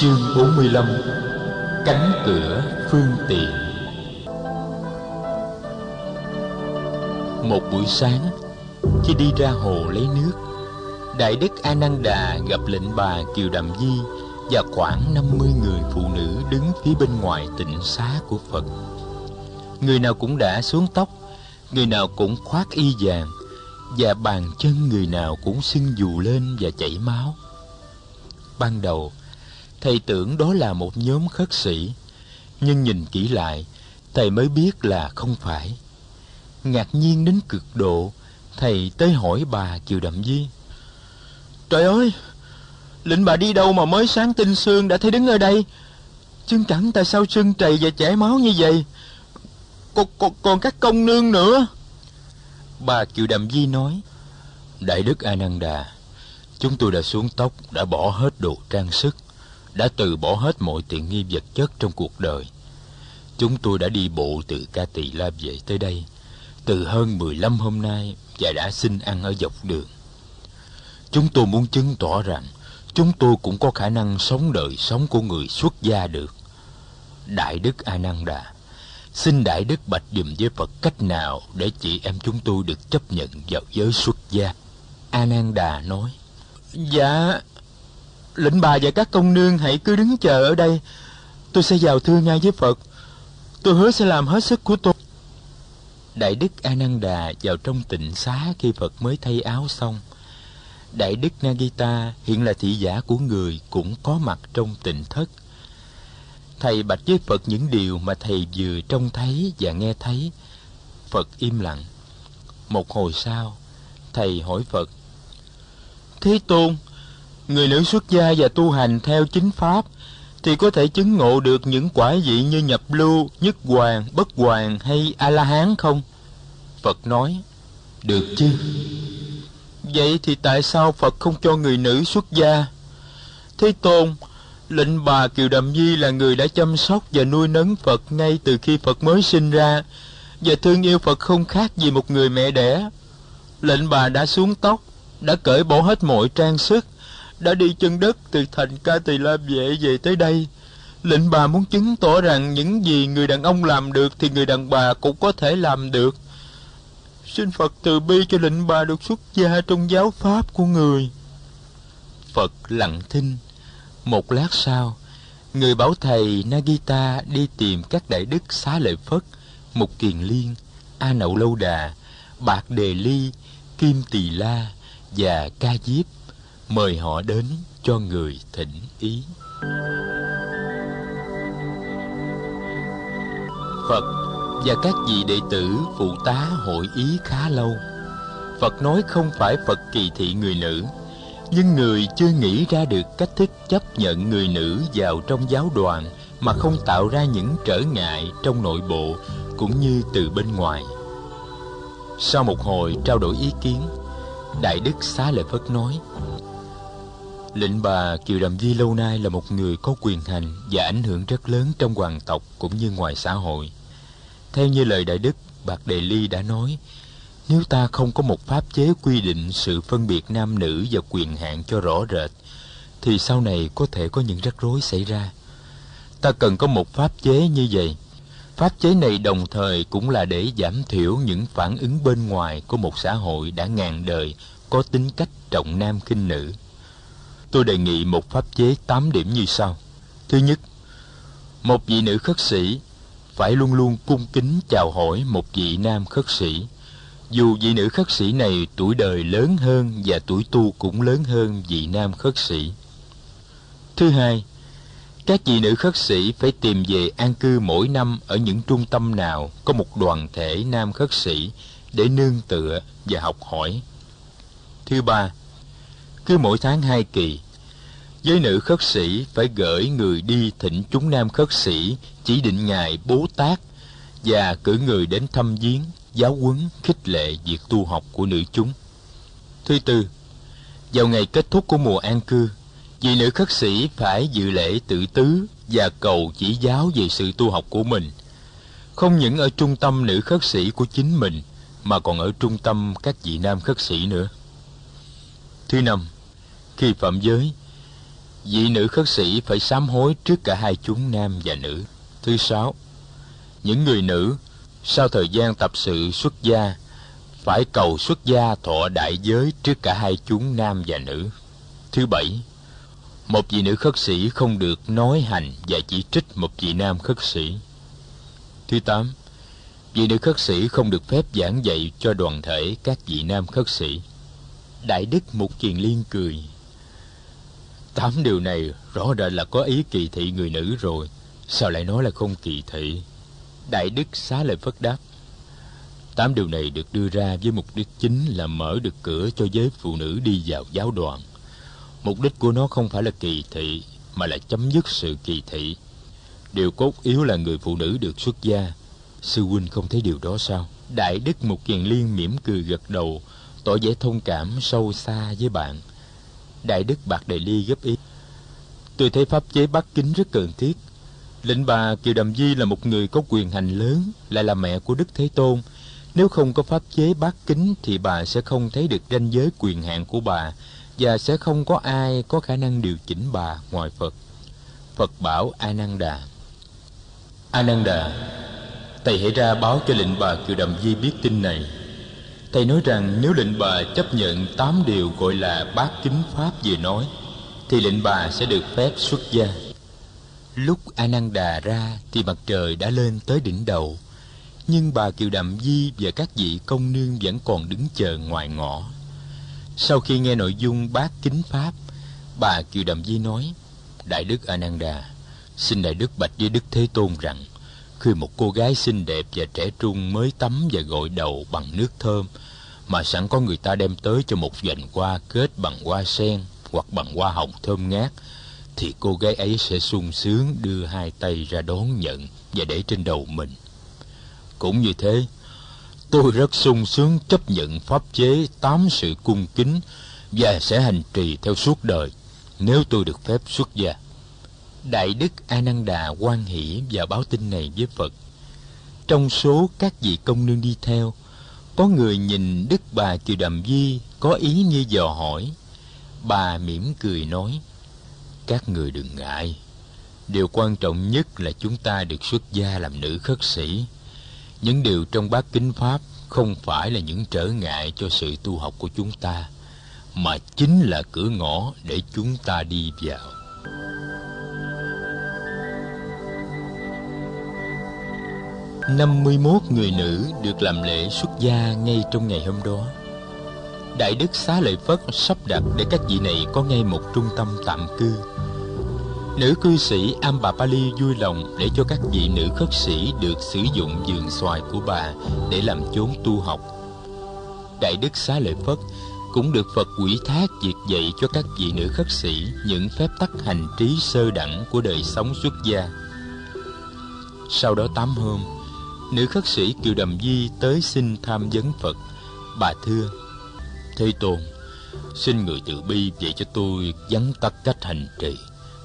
Chương 45 Cánh cửa phương tiện. Một buổi sáng, Khi đi ra hồ lấy nước, Đại đức Ananda gặp lệnh bà Kiều Đàm Di Và khoảng 50 người phụ nữ đứng phía bên ngoài tịnh xá của Phật. Người nào cũng đã xuống tóc, Người nào cũng khoác y vàng, Và bàn chân người nào cũng sưng dù lên và chảy máu. Ban đầu thầy tưởng đó là một nhóm khất sĩ. Nhưng nhìn kỹ lại thầy mới biết là không phải. Ngạc nhiên đến cực độ thầy tới hỏi bà kiều đậm di. Trời ơi lệnh bà đi đâu mà mới sáng tinh sương đã thấy đứng ở đây? Chân chẳng tại sao sưng trầy và chảy máu như vậy? Còn, còn, còn các công nương nữa. Bà kiều đậm di nói đại đức ananda chúng tôi đã xuống tóc đã bỏ hết đồ trang sức đã từ bỏ hết mọi tiện nghi vật chất trong cuộc đời. Chúng tôi đã đi bộ từ Ca Tỳ La về tới đây, từ hơn 15 hôm nay và đã xin ăn ở dọc đường. Chúng tôi muốn chứng tỏ rằng chúng tôi cũng có khả năng sống đời sống của người xuất gia được. Đại Đức A Nan Đà, xin Đại Đức bạch dùm với Phật cách nào để chị em chúng tôi được chấp nhận vào giới xuất gia. A Nan Đà nói: Dạ, lệnh bà và các công nương hãy cứ đứng chờ ở đây. Tôi sẽ vào thưa ngay với phật. Tôi hứa sẽ làm hết sức của tôi. Đại đức a nan đà vào trong tịnh xá khi phật mới thay áo xong. Đại đức nagita, hiện là thị giả của người, cũng có mặt trong tịnh thất. Thầy bạch với phật những điều mà thầy vừa trông thấy và nghe thấy. Phật im lặng. Một hồi sau, thầy hỏi phật, thế tôn người nữ xuất gia và tu hành theo chính pháp thì có thể chứng ngộ được những quả vị như nhập lưu, nhất hoàng, bất hoàng hay a la hán không? Phật nói, được chứ. Vậy thì tại sao Phật không cho người nữ xuất gia? Thế Tôn, lệnh bà Kiều Đầm Nhi là người đã chăm sóc và nuôi nấng Phật ngay từ khi Phật mới sinh ra, và thương yêu Phật không khác gì một người mẹ đẻ. Lệnh bà đã xuống tóc, đã cởi bỏ hết mọi trang sức, đã đi chân đất từ thành ca tỳ la vệ về tới đây. Lệnh bà muốn chứng tỏ rằng những gì người đàn ông làm được thì người đàn bà cũng có thể làm được. Xin phật từ bi cho lệnh bà được xuất gia trong giáo pháp của người. Phật lặng thinh. Một lát sau, người bảo thầy nagita đi tìm các đại đức xá lợi phất, mục kiền liên, a nậu lâu đà, bạc đề ly, kim tỳ la và ca diếp mời họ đến cho người thỉnh ý. Phật và các vị đệ tử phụ tá hội ý khá lâu. Phật nói không phải phật kỳ thị người nữ, nhưng người chưa nghĩ ra được cách thức chấp nhận người nữ vào trong giáo đoàn mà không tạo ra những trở ngại trong nội bộ cũng như từ bên ngoài. Sau một hồi trao đổi ý kiến, đại đức xá lợi phất nói Lệnh bà Kiều Đàm Di lâu nay là một người có quyền hành và ảnh hưởng rất lớn trong hoàng tộc cũng như ngoài xã hội. Theo như lời Đại Đức, Bạc Đề Ly đã nói, nếu ta không có một pháp chế quy định sự phân biệt nam nữ và quyền hạn cho rõ rệt, thì sau này có thể có những rắc rối xảy ra. Ta cần có một pháp chế như vậy. Pháp chế này đồng thời cũng là để giảm thiểu những phản ứng bên ngoài của một xã hội đã ngàn đời có tính cách trọng nam khinh nữ tôi đề nghị một pháp chế 8 điểm như sau. Thứ nhất, một vị nữ khất sĩ phải luôn luôn cung kính chào hỏi một vị nam khất sĩ. Dù vị nữ khất sĩ này tuổi đời lớn hơn và tuổi tu cũng lớn hơn vị nam khất sĩ. Thứ hai, các vị nữ khất sĩ phải tìm về an cư mỗi năm ở những trung tâm nào có một đoàn thể nam khất sĩ để nương tựa và học hỏi. Thứ ba, cứ mỗi tháng hai kỳ giới nữ khất sĩ phải gửi người đi thỉnh chúng nam khất sĩ, chỉ định ngài bố tát và cử người đến thăm viếng giáo huấn khích lệ việc tu học của nữ chúng. Thứ tư, vào ngày kết thúc của mùa an cư, vị nữ khất sĩ phải dự lễ tự tứ và cầu chỉ giáo về sự tu học của mình. Không những ở trung tâm nữ khất sĩ của chính mình, mà còn ở trung tâm các vị nam khất sĩ nữa. Thứ năm, khi phạm giới vị nữ khất sĩ phải sám hối trước cả hai chúng nam và nữ. Thứ sáu, những người nữ sau thời gian tập sự xuất gia phải cầu xuất gia thọ đại giới trước cả hai chúng nam và nữ. Thứ bảy, một vị nữ khất sĩ không được nói hành và chỉ trích một vị nam khất sĩ. Thứ tám, vị nữ khất sĩ không được phép giảng dạy cho đoàn thể các vị nam khất sĩ. Đại đức mục kiền liên cười tám điều này, rõ rệt là có ý kỳ thị người nữ rồi. Sao lại nói là không kỳ thị? Đại đức xá lời phất đáp. Tám điều này được đưa ra với mục đích chính là mở được cửa cho giới phụ nữ đi vào giáo đoàn. Mục đích của nó không phải là kỳ thị, mà là chấm dứt sự kỳ thị. Điều cốt yếu là người phụ nữ được xuất gia. Sư huynh không thấy điều đó sao? Đại đức mục kiền liên mỉm cười gật đầu, tỏ vẻ thông cảm sâu xa với bạn đại đức bạc đề ly góp ý tôi thấy pháp chế bát kính rất cần thiết lệnh bà kiều đầm di là một người có quyền hành lớn lại là mẹ của đức thế tôn nếu không có pháp chế bát kính thì bà sẽ không thấy được ranh giới quyền hạn của bà và sẽ không có ai có khả năng điều chỉnh bà ngoài Phật. Phật bảo A Nan Đà. A Nan Đà, thầy hãy ra báo cho lệnh bà Kiều Đầm Di biết tin này. Thầy nói rằng nếu lệnh bà chấp nhận tám điều gọi là bát kính pháp vừa nói, thì lệnh bà sẽ được phép xuất gia. Lúc A Nan Đà ra thì mặt trời đã lên tới đỉnh đầu, nhưng bà Kiều đạm Di và các vị công nương vẫn còn đứng chờ ngoài ngõ sau khi nghe nội dung bát kính pháp, bà Kiều đạm Di nói, Đại Đức A Nan Đà, xin Đại Đức bạch với Đức Thế Tôn rằng, khi một cô gái xinh đẹp và trẻ trung mới tắm và gội đầu bằng nước thơm, mà sẵn có người ta đem tới cho một vành hoa kết bằng hoa sen hoặc bằng hoa hồng thơm ngát, thì cô gái ấy sẽ sung sướng đưa hai tay ra đón nhận và để trên đầu mình. Cũng như thế, tôi rất sung sướng chấp nhận pháp chế tám sự cung kính và sẽ hành trì theo suốt đời nếu tôi được phép xuất gia đại đức a nan đà quan hỷ và báo tin này với phật. Trong số các vị công nương đi theo, có người nhìn đức bà kiều đàm di có ý như dò hỏi. Bà mỉm cười nói, các người đừng ngại. Điều quan trọng nhất là chúng ta được xuất gia làm nữ khất sĩ. Những điều trong bát kính pháp không phải là những trở ngại cho sự tu học của chúng ta, mà chính là cửa ngõ để chúng ta đi vào. Năm mươi mốt người nữ được làm lễ xuất gia ngay trong ngày hôm đó đại đức xá lợi phất sắp đặt để các vị này có ngay một trung tâm tạm cư Nữ cư sĩ Ambapali vui lòng để cho các vị nữ khất sĩ được sử dụng giường xoài của bà để làm chốn tu học. Đại đức Xá Lợi Phất cũng được Phật quỷ thác việc dạy cho các vị nữ khất sĩ những phép tắc hành trí sơ đẳng của đời sống xuất gia. Sau đó tám hôm, nữ khất sĩ Kiều Đầm Di tới xin tham vấn Phật. Bà thưa, Thế Tôn, xin người từ bi dạy cho tôi vắn tắt cách hành trì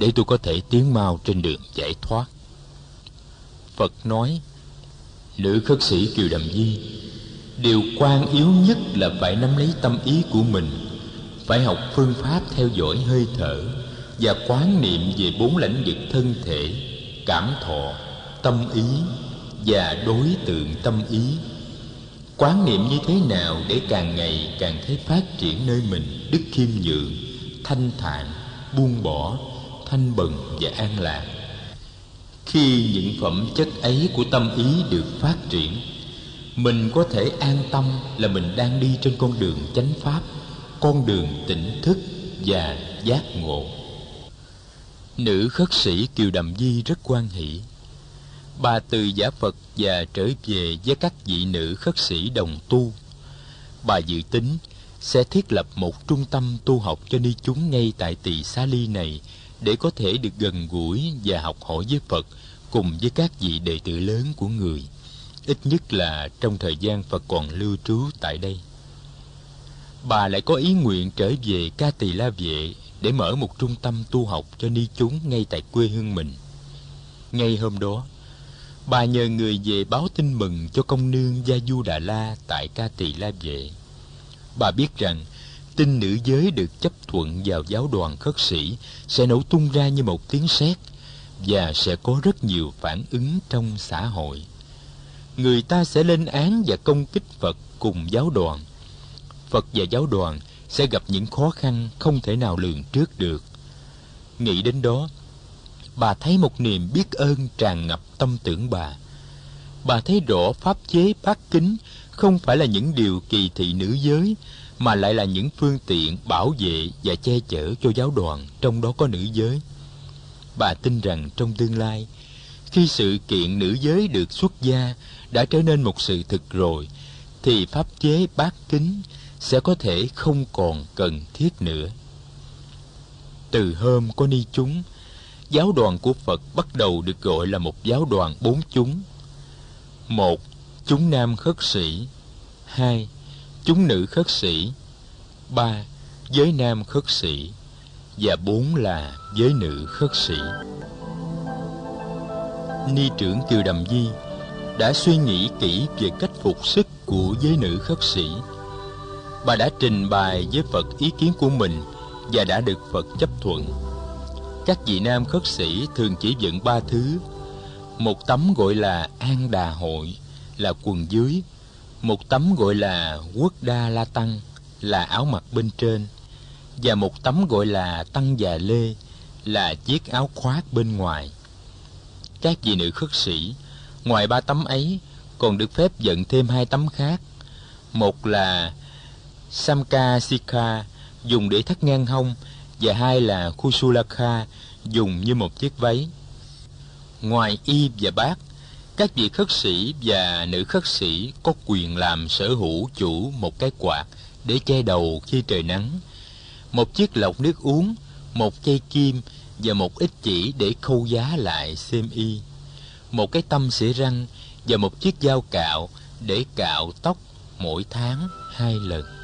để tôi có thể tiến mau trên đường giải thoát phật nói nữ khất sĩ kiều đầm di điều quan yếu nhất là phải nắm lấy tâm ý của mình phải học phương pháp theo dõi hơi thở và quán niệm về bốn lãnh vực thân thể cảm thọ tâm ý và đối tượng tâm ý. Quán niệm như thế nào để càng ngày càng thấy phát triển nơi mình? Đức khiêm nhượng, thanh thản, buông bỏ, thanh bần và an lạc. Khi những phẩm chất ấy của tâm ý được phát triển, mình có thể an tâm là mình đang đi trên con đường chánh pháp, con đường tỉnh thức và giác ngộ. Nữ khất sĩ kiều đầm di rất quan hỷ bà từ giả phật và trở về với các vị nữ khất sĩ đồng tu bà dự tính sẽ thiết lập một trung tâm tu học cho ni chúng ngay tại tỳ xá ly này để có thể được gần gũi và học hỏi với Phật cùng với các vị đệ tử lớn của người, ít nhất là trong thời gian Phật còn lưu trú tại đây. Bà lại có ý nguyện trở về Ca Tỳ La Vệ để mở một trung tâm tu học cho ni chúng ngay tại quê hương mình. Ngay hôm đó, bà nhờ người về báo tin mừng cho công nương Gia Du Đà La tại Ca Tỳ La Vệ. Bà biết rằng tin nữ giới được chấp thuận vào giáo đoàn khất sĩ sẽ nổ tung ra như một tiếng sét và sẽ có rất nhiều phản ứng trong xã hội. Người ta sẽ lên án và công kích phật cùng giáo đoàn. Phật và giáo đoàn sẽ gặp những khó khăn không thể nào lường trước được. Nghĩ đến đó bà thấy một niềm biết ơn tràn ngập tâm tưởng bà. Bà thấy rõ pháp chế bát kính không phải là những điều kỳ thị nữ giới, mà lại là những phương tiện bảo vệ và che chở cho giáo đoàn trong đó có nữ giới. Bà tin rằng trong tương lai, khi sự kiện nữ giới được xuất gia đã trở nên một sự thực rồi, thì pháp chế bát kính sẽ có thể không còn cần thiết nữa. Từ hôm có ni chúng giáo đoàn của phật bắt đầu được gọi là một giáo đoàn bốn chúng. Một, chúng nam khất sĩ. Hai, chúng nữ khất sĩ. Ba, giới nam khất sĩ. Và bốn là giới nữ khất sĩ. Ni trưởng kiều đầm di đã suy nghĩ kỹ về cách phục sức của giới nữ khất sĩ. Bà đã trình bày với phật ý kiến của mình và đã được phật chấp thuận các vị nam khất sĩ thường chỉ dựng ba thứ. Một tấm gọi là an đà hội là quần dưới. Một tấm gọi là quốc đa la tăng là áo mặc bên trên. Và một tấm gọi là tăng già lê là chiếc áo khoác bên ngoài. Các vị nữ khất sĩ, ngoài ba tấm ấy, còn được phép dựng thêm hai tấm khác. Một là samka sikha dùng để thắt ngang hông và hai là Khusulakha dùng như một chiếc váy. Ngoài y và bát các vị khất sĩ và nữ khất sĩ có quyền làm sở hữu chủ một cái quạt để che đầu khi trời nắng, một chiếc lọc nước uống, một cây kim và một ít chỉ để khâu giá lại xem y, một cái tâm xỉa răng và một chiếc dao cạo để cạo tóc mỗi tháng hai lần.